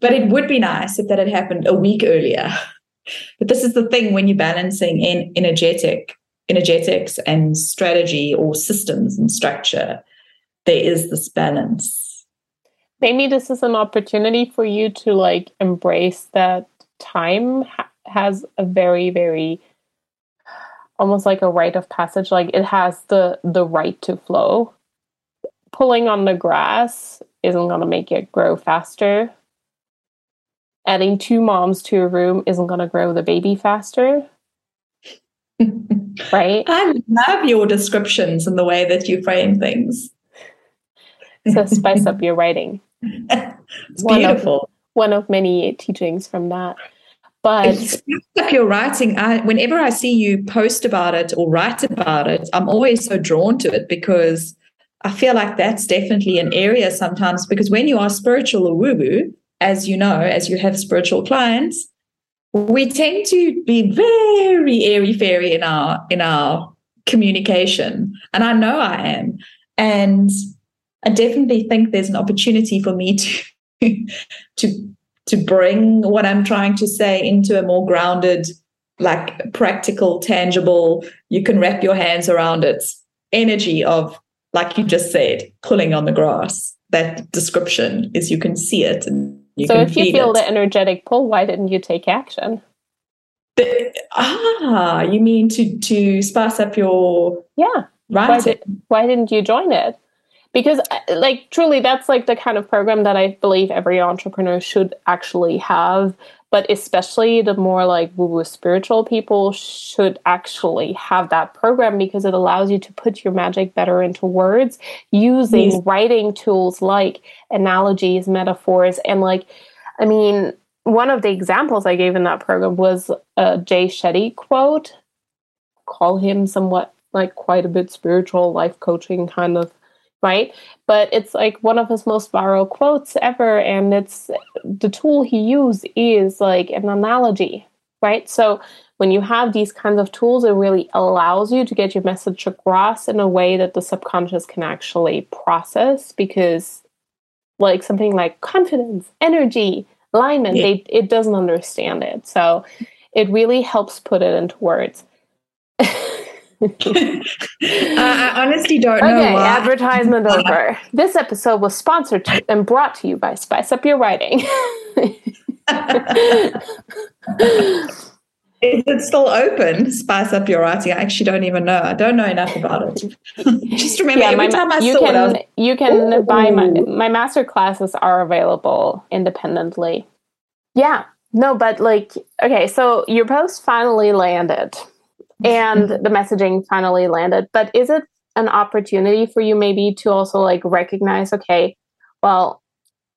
But it would be nice if that had happened a week earlier. But this is the thing when you're balancing in energetic, energetics and strategy or systems and structure, there is this balance. Maybe this is an opportunity for you to like embrace that time ha- has a very, very almost like a rite of passage. Like it has the the right to flow. Pulling on the grass isn't going to make it grow faster. Adding two moms to a room isn't going to grow the baby faster. right? I love your descriptions and the way that you frame things. so spice up your writing. it's one beautiful. Of, one of many teachings from that. But if you're writing, I, whenever I see you post about it or write about it, I'm always so drawn to it because I feel like that's definitely an area sometimes because when you are spiritual or woo woo, as you know, as you have spiritual clients, we tend to be very airy fairy in our in our communication. And I know I am. And I definitely think there's an opportunity for me to to to bring what I'm trying to say into a more grounded, like practical, tangible, you can wrap your hands around it energy of like you just said, pulling on the grass. That description is you can see it and you so if you feel it. the energetic pull, why didn't you take action? The, ah, you mean to to spice up your yeah right? Why, did, why didn't you join it? Because uh, like truly, that's like the kind of program that I believe every entrepreneur should actually have but especially the more like woo woo spiritual people should actually have that program because it allows you to put your magic better into words using writing tools like analogies, metaphors, and like, I mean, one of the examples I gave in that program was a Jay Shetty quote. Call him somewhat like quite a bit spiritual, life coaching kind of right? But it's like one of his most viral quotes ever. And it's the tool he used is like an analogy, right? So when you have these kinds of tools, it really allows you to get your message across in a way that the subconscious can actually process because like something like confidence, energy, alignment, yeah. they, it doesn't understand it. So it really helps put it into words. I honestly don't okay, know. Okay, advertisement over. This episode was sponsored to, and brought to you by Spice Up Your Writing. Is it still open? Spice up your writing. I actually don't even know. I don't know enough about it. Just remember, yeah, every time I you saw can, it, was, you can Ooh. buy my my master classes are available independently. Yeah, no, but like, okay, so your post finally landed and the messaging finally landed. But is it an opportunity for you maybe to also like recognize, okay, well,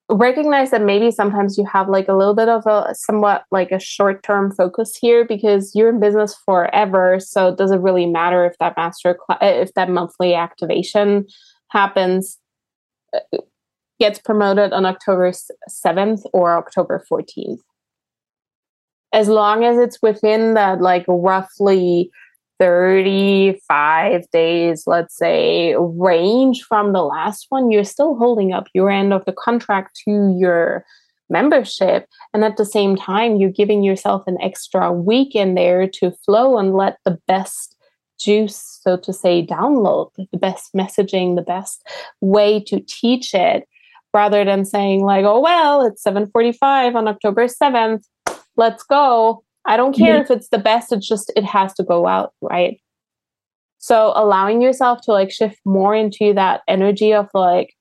recognize that maybe sometimes you have like a little bit of a somewhat like a short term focus here because you're in business forever. So it does it really matter if that master cl- if that monthly activation happens? Uh, gets promoted on October 7th or October 14th as long as it's within that like roughly 35 days, let's say, range from the last one, you're still holding up your end of the contract to your membership. And at the same time, you're giving yourself an extra week in there to flow and let the best juice, so to say, download the best messaging, the best way to teach it rather than saying like oh well it's 7:45 on October 7th let's go. I don't care mm-hmm. if it's the best, it's just, it has to go out, right? So allowing yourself to like shift more into that energy of like,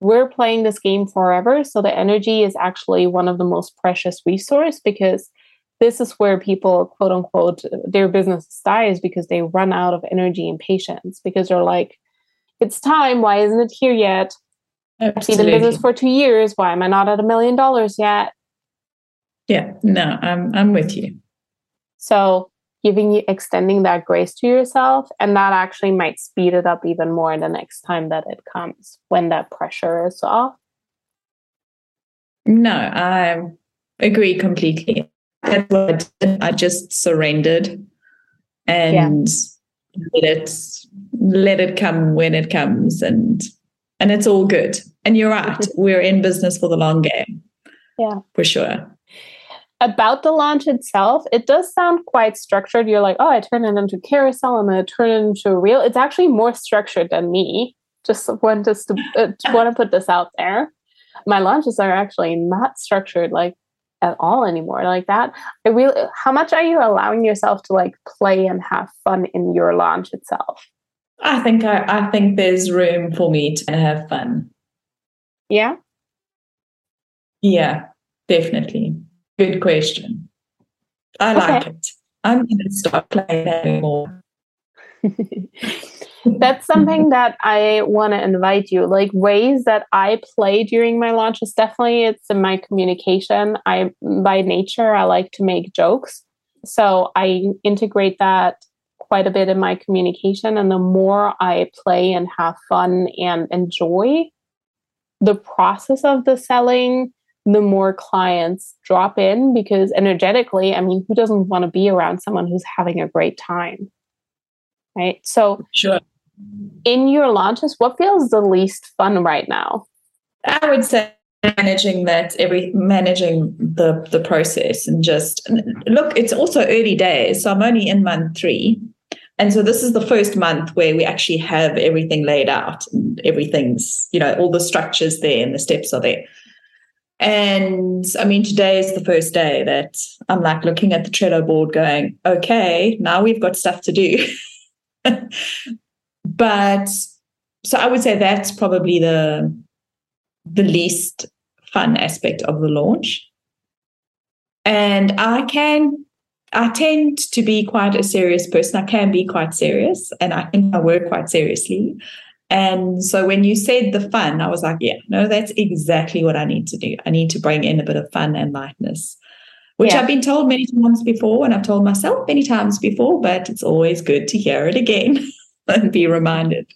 we're playing this game forever. So the energy is actually one of the most precious resource because this is where people quote unquote their business dies because they run out of energy and patience because they're like, it's time. Why isn't it here yet? Absolutely. I've been in business for two years. Why am I not at a million dollars yet? Yeah, no, I'm I'm with you. So giving you extending that grace to yourself and that actually might speed it up even more the next time that it comes when that pressure is off. No, I agree completely. That's what I, I just surrendered and yeah. let it let it come when it comes and and it's all good. And you're right, mm-hmm. we're in business for the long game. Yeah. For sure. About the launch itself, it does sound quite structured. You're like, oh, I turn it into carousel, I'm going to turn it into a reel. It's actually more structured than me. Just want just to, uh, want to put this out there. My launches are actually not structured like at all anymore like that. I really, how much are you allowing yourself to like play and have fun in your launch itself? I think I, I think there's room for me to have fun. Yeah. Yeah, definitely. Good question. I okay. like it. I'm going to stop playing that more. That's something that I want to invite you. Like ways that I play during my launches. Definitely, it's in my communication. I, by nature, I like to make jokes, so I integrate that quite a bit in my communication. And the more I play and have fun and enjoy the process of the selling, the more clients drop in because energetically, I mean, who doesn't want to be around someone who's having a great time? Right. So, sure. In your launches, what feels the least fun right now? I would say managing that every managing the the process and just look it's also early days so i'm only in month three and so this is the first month where we actually have everything laid out and everything's you know all the structures there and the steps are there and I mean, today is the first day that I'm like looking at the Trello board going, okay, now we've got stuff to do. but so I would say that's probably the the least fun aspect of the launch. And I can I tend to be quite a serious person. I can be quite serious and I think I work quite seriously. And so when you said the fun, I was like, yeah, no, that's exactly what I need to do. I need to bring in a bit of fun and lightness, which yeah. I've been told many times before, and I've told myself many times before, but it's always good to hear it again and be reminded.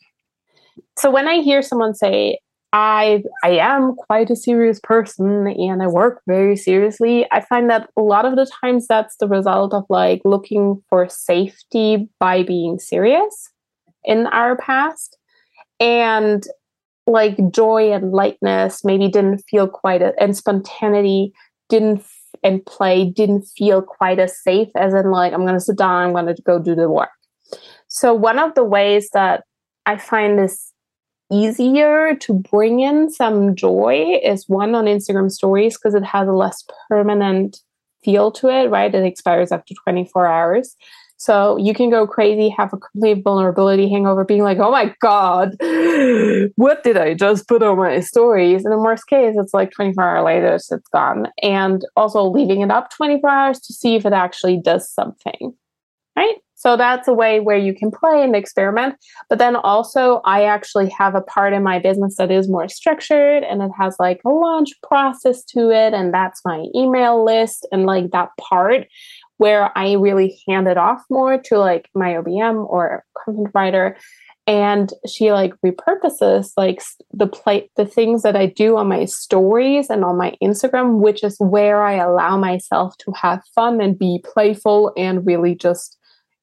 So when I hear someone say, I I am quite a serious person and I work very seriously. I find that a lot of the times that's the result of like looking for safety by being serious in our past and like joy and lightness maybe didn't feel quite a, and spontaneity didn't and play didn't feel quite as safe as in like i'm going to sit down i'm going to go do the work. So one of the ways that i find this easier to bring in some joy is one on instagram stories because it has a less permanent feel to it right? It expires after 24 hours so you can go crazy, have a complete vulnerability hangover, being like, oh my God, what did I just put on my stories? And in worst case, it's like 24 hours later, it's gone. And also leaving it up 24 hours to see if it actually does something. Right? So that's a way where you can play and experiment. But then also, I actually have a part in my business that is more structured and it has like a launch process to it. And that's my email list and like that part where I really hand it off more to like my OBM or content writer. And she like repurposes like the play the things that I do on my stories and on my Instagram, which is where I allow myself to have fun and be playful and really just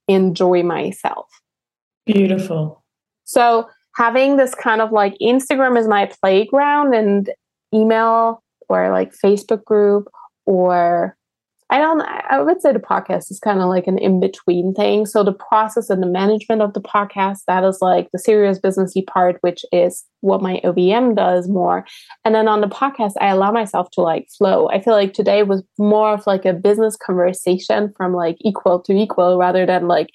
enjoy myself. Beautiful. So having this kind of like Instagram is my playground and email or like Facebook group or I don't, I would say the podcast is kind of like an in between thing. So the process and the management of the podcast, that is like the serious businessy part, which is what my OBM does more. And then on the podcast, I allow myself to like flow. I feel like today was more of like a business conversation from like equal to equal rather than like,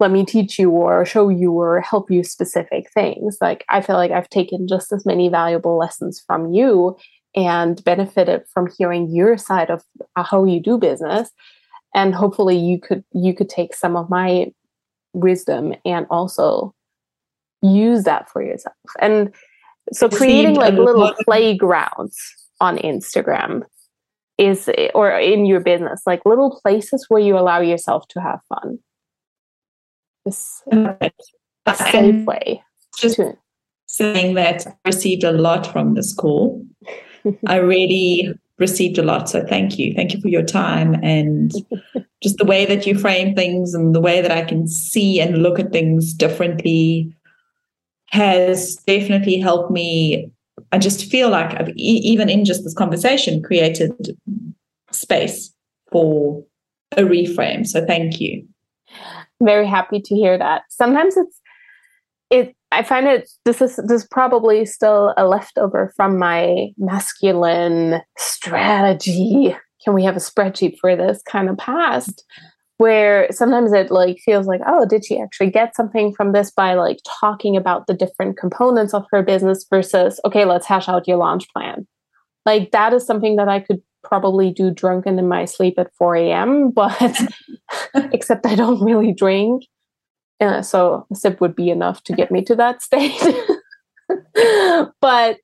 let me teach you or show you or help you specific things. Like I feel like I've taken just as many valuable lessons from you and benefited from hearing your side of how you do business. And hopefully you could you could take some of my wisdom and also use that for yourself. And so creating like little playgrounds on instagram is or in your business like little places where you allow yourself to have fun. This a safe way just to, saying that i received a lot from this call I really received a lot. So thank you. Thank you for your time and just the way that you frame things and the way that I can see and look at things differently has definitely helped me. I just feel like I've even in just this conversation created space for a reframe. So thank you. Very happy to hear that. Sometimes it's it I find it this is this is probably still a leftover from my masculine strategy. Can we have a spreadsheet for this kind of past? Where sometimes it like feels like, oh, did she actually get something from this by like talking about the different components of her business versus, okay, let's hash out your launch plan. Like that is something that I could probably do drunken in my sleep at 4 a.m., but except I don't really drink. Uh, so a sip would be enough to get me to that state. but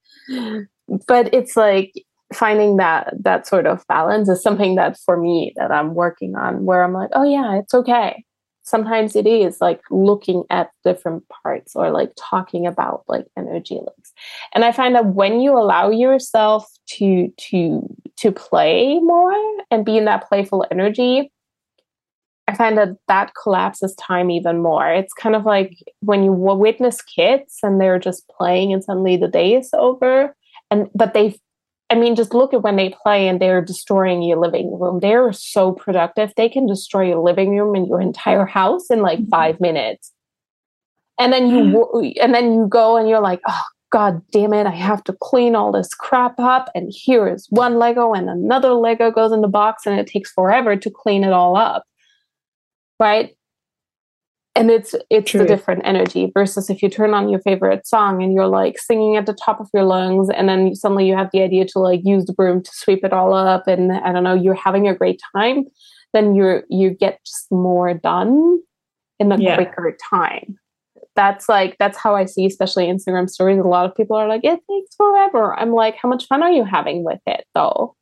but it's like finding that that sort of balance is something that for me that I'm working on where I'm like, oh yeah, it's okay. Sometimes it is like looking at different parts or like talking about like energy links. And I find that when you allow yourself to to to play more and be in that playful energy, I find that that collapses time even more. It's kind of like when you witness kids and they're just playing and suddenly the day is over. And but they, I mean, just look at when they play and they're destroying your living room. They're so productive. They can destroy your living room and your entire house in like mm-hmm. five minutes. And then you and then you go and you're like, oh God damn it, I have to clean all this crap up. And here is one Lego and another Lego goes in the box, and it takes forever to clean it all up right and it's it's True. the different energy versus if you turn on your favorite song and you're like singing at the top of your lungs and then suddenly you have the idea to like use the broom to sweep it all up and i don't know you're having a great time then you're you get just more done in a yeah. quicker time that's like that's how i see especially instagram stories a lot of people are like it takes forever i'm like how much fun are you having with it though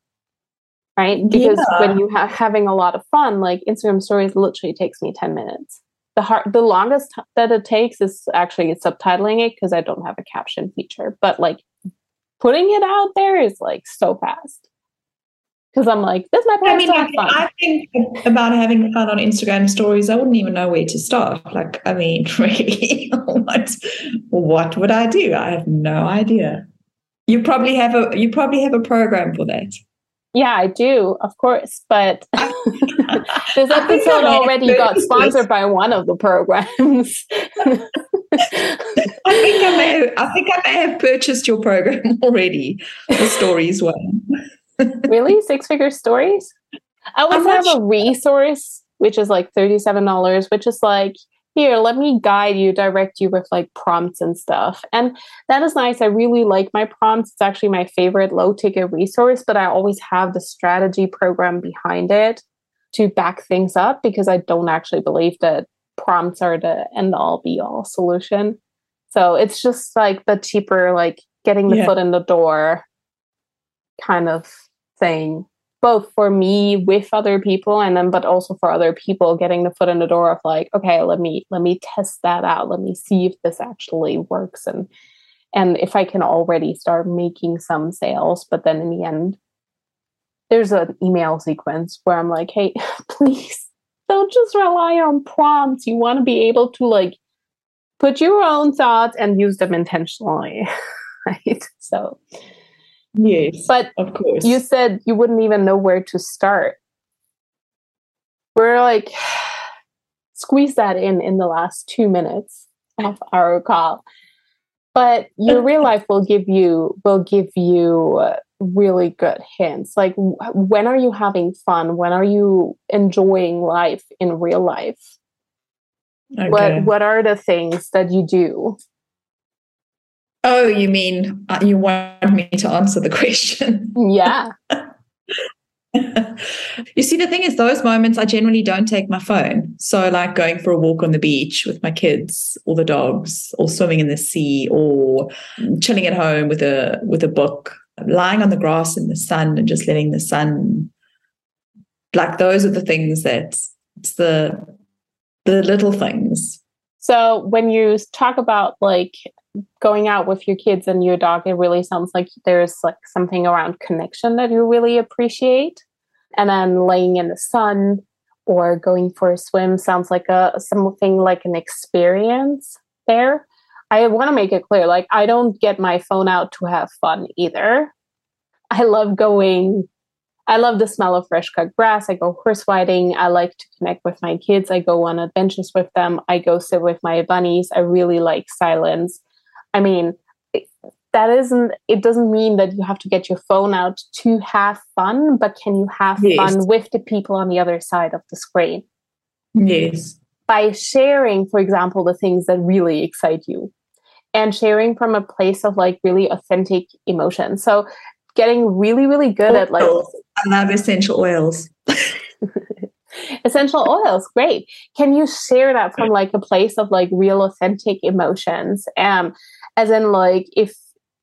right? Because yeah. when you have having a lot of fun, like Instagram stories literally takes me 10 minutes. The hard, the longest t- that it takes is actually subtitling it because I don't have a caption feature. But like putting it out there is like so fast. Because I'm like, this might be I mean, I, I think about having fun on Instagram stories, I wouldn't even know where to start. Like, I mean, really, what what would I do? I have no idea. You probably have a you probably have a program for that. Yeah, I do, of course. But this episode already got sponsored by one of the programs. I think I may have, I think I may have purchased your program already, the stories one. really? Six figure stories? I always have a resource, which is like $37, which is like here, let me guide you, direct you with like prompts and stuff. And that is nice. I really like my prompts. It's actually my favorite low ticket resource, but I always have the strategy program behind it to back things up because I don't actually believe that prompts are the end all be all solution. So it's just like the cheaper, like getting the yeah. foot in the door kind of thing both for me with other people and then but also for other people getting the foot in the door of like okay let me let me test that out. Let me see if this actually works and and if i can already start making some sales but then in the end there's an email sequence where i'm like hey please don't just rely on prompts. You want to be able to like put your own thoughts and use them intentionally right? So Yes. But of course. You said you wouldn't even know where to start. We're like squeeze that in in the last 2 minutes of our call. But your real life will give you will give you uh, really good hints. Like when are you having fun? When are you enjoying life in real life? Okay. What what are the things that you do Oh, you mean uh, you want me to answer the question? Yeah. you see, the thing is, those moments I generally don't take my phone. So, like going for a walk on the beach with my kids or the dogs, or swimming in the sea, or chilling at home with a with a book, lying on the grass in the sun and just letting the sun. Like those are the things that it's the the little things. So when you talk about like going out with your kids and your dog, it really sounds like there's like something around connection that you really appreciate. And then laying in the sun or going for a swim sounds like a something like an experience there. I want to make it clear like, I don't get my phone out to have fun either. I love going, I love the smell of fresh cut grass. I go horse riding. I like to connect with my kids. I go on adventures with them. I go sit with my bunnies. I really like silence. I mean, that isn't it doesn't mean that you have to get your phone out to have fun but can you have yes. fun with the people on the other side of the screen yes by sharing for example the things that really excite you and sharing from a place of like really authentic emotion so getting really really good oils. at like i love essential oils essential oils great. Can you share that from like a place of like real authentic emotions? Um as in like if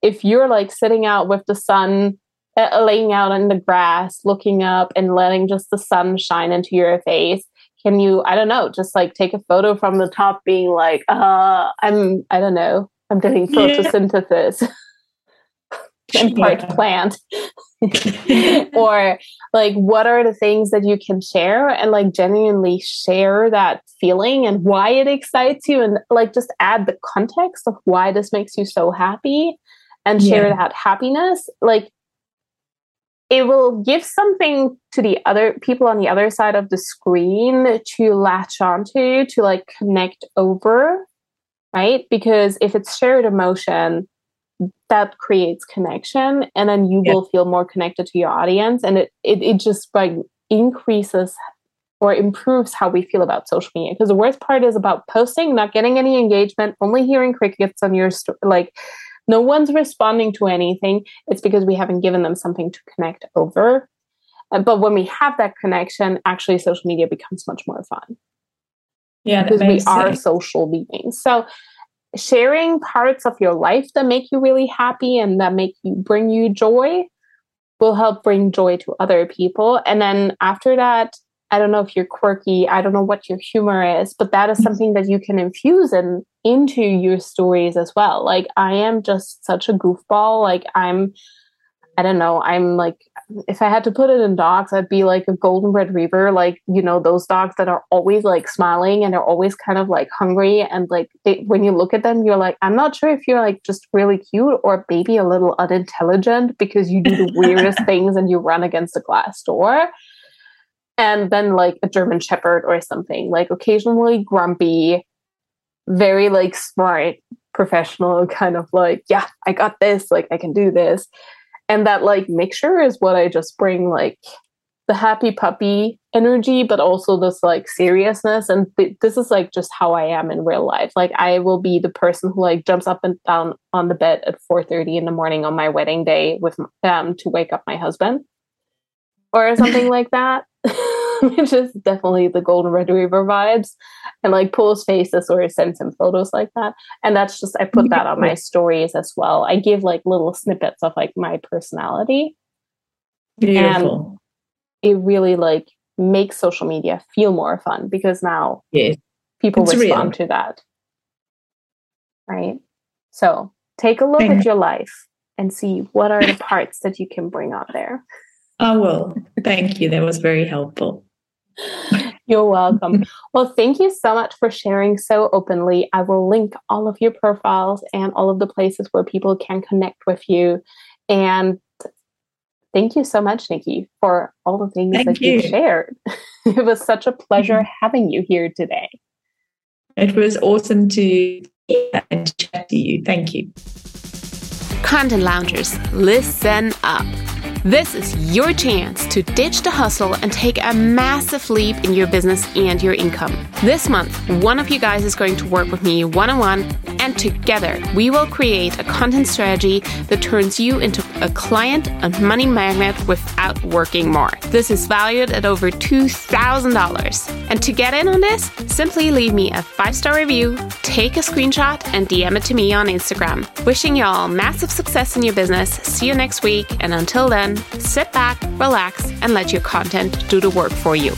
if you're like sitting out with the sun uh, laying out in the grass looking up and letting just the sun shine into your face can you i don't know just like take a photo from the top being like uh i'm i don't know i'm doing photosynthesis. yeah. and part plant or like what are the things that you can share and like genuinely share that feeling and why it excites you and like just add the context of why this makes you so happy and share yeah. that happiness, like it will give something to the other people on the other side of the screen to latch onto, to like connect over, right? Because if it's shared emotion, that creates connection and then you yeah. will feel more connected to your audience and it, it, it just like increases or improves how we feel about social media because the worst part is about posting not getting any engagement only hearing crickets on your sto- like no one's responding to anything, it's because we haven't given them something to connect over. Uh, but when we have that connection, actually, social media becomes much more fun. Yeah, because we are social beings. So, sharing parts of your life that make you really happy and that make you bring you joy will help bring joy to other people. And then after that, I don't know if you're quirky, I don't know what your humor is, but that is mm-hmm. something that you can infuse in into your stories as well. Like I am just such a goofball. Like I'm I don't know, I'm like if I had to put it in dogs, I'd be like a golden retriever, like you know those dogs that are always like smiling and they're always kind of like hungry and like they, when you look at them, you're like, I'm not sure if you're like just really cute or maybe a little unintelligent because you do the weirdest things and you run against a glass door and then like a German Shepherd or something, like occasionally grumpy, very like smart, professional, kind of like, yeah, I got this, like I can do this. And that like mixture is what I just bring like the happy puppy energy, but also this like seriousness. And th- this is like just how I am in real life. Like I will be the person who like jumps up and down on the bed at 4.30 in the morning on my wedding day with um to wake up my husband or something like that. which is definitely the golden red retriever vibes and like pulls faces or sends him photos like that and that's just i put that on my stories as well i give like little snippets of like my personality Beautiful. and it really like makes social media feel more fun because now yeah. people it's respond real. to that right so take a look at your life and see what are the parts that you can bring out there I will. Thank you. That was very helpful. You're welcome. well, thank you so much for sharing so openly. I will link all of your profiles and all of the places where people can connect with you. And thank you so much, Nikki, for all the things thank that you. you shared. it was such a pleasure mm-hmm. having you here today. It was awesome to chat to you. Thank you. Content loungers, listen up. This is your chance to ditch the hustle and take a massive leap in your business and your income. This month, one of you guys is going to work with me one on one, and together we will create a content strategy that turns you into a client and money magnet without working more. This is valued at over $2,000. And to get in on this, simply leave me a five star review, take a screenshot, and DM it to me on Instagram. Wishing y'all massive success in your business. See you next week, and until then, sit back, relax, and let your content do the work for you.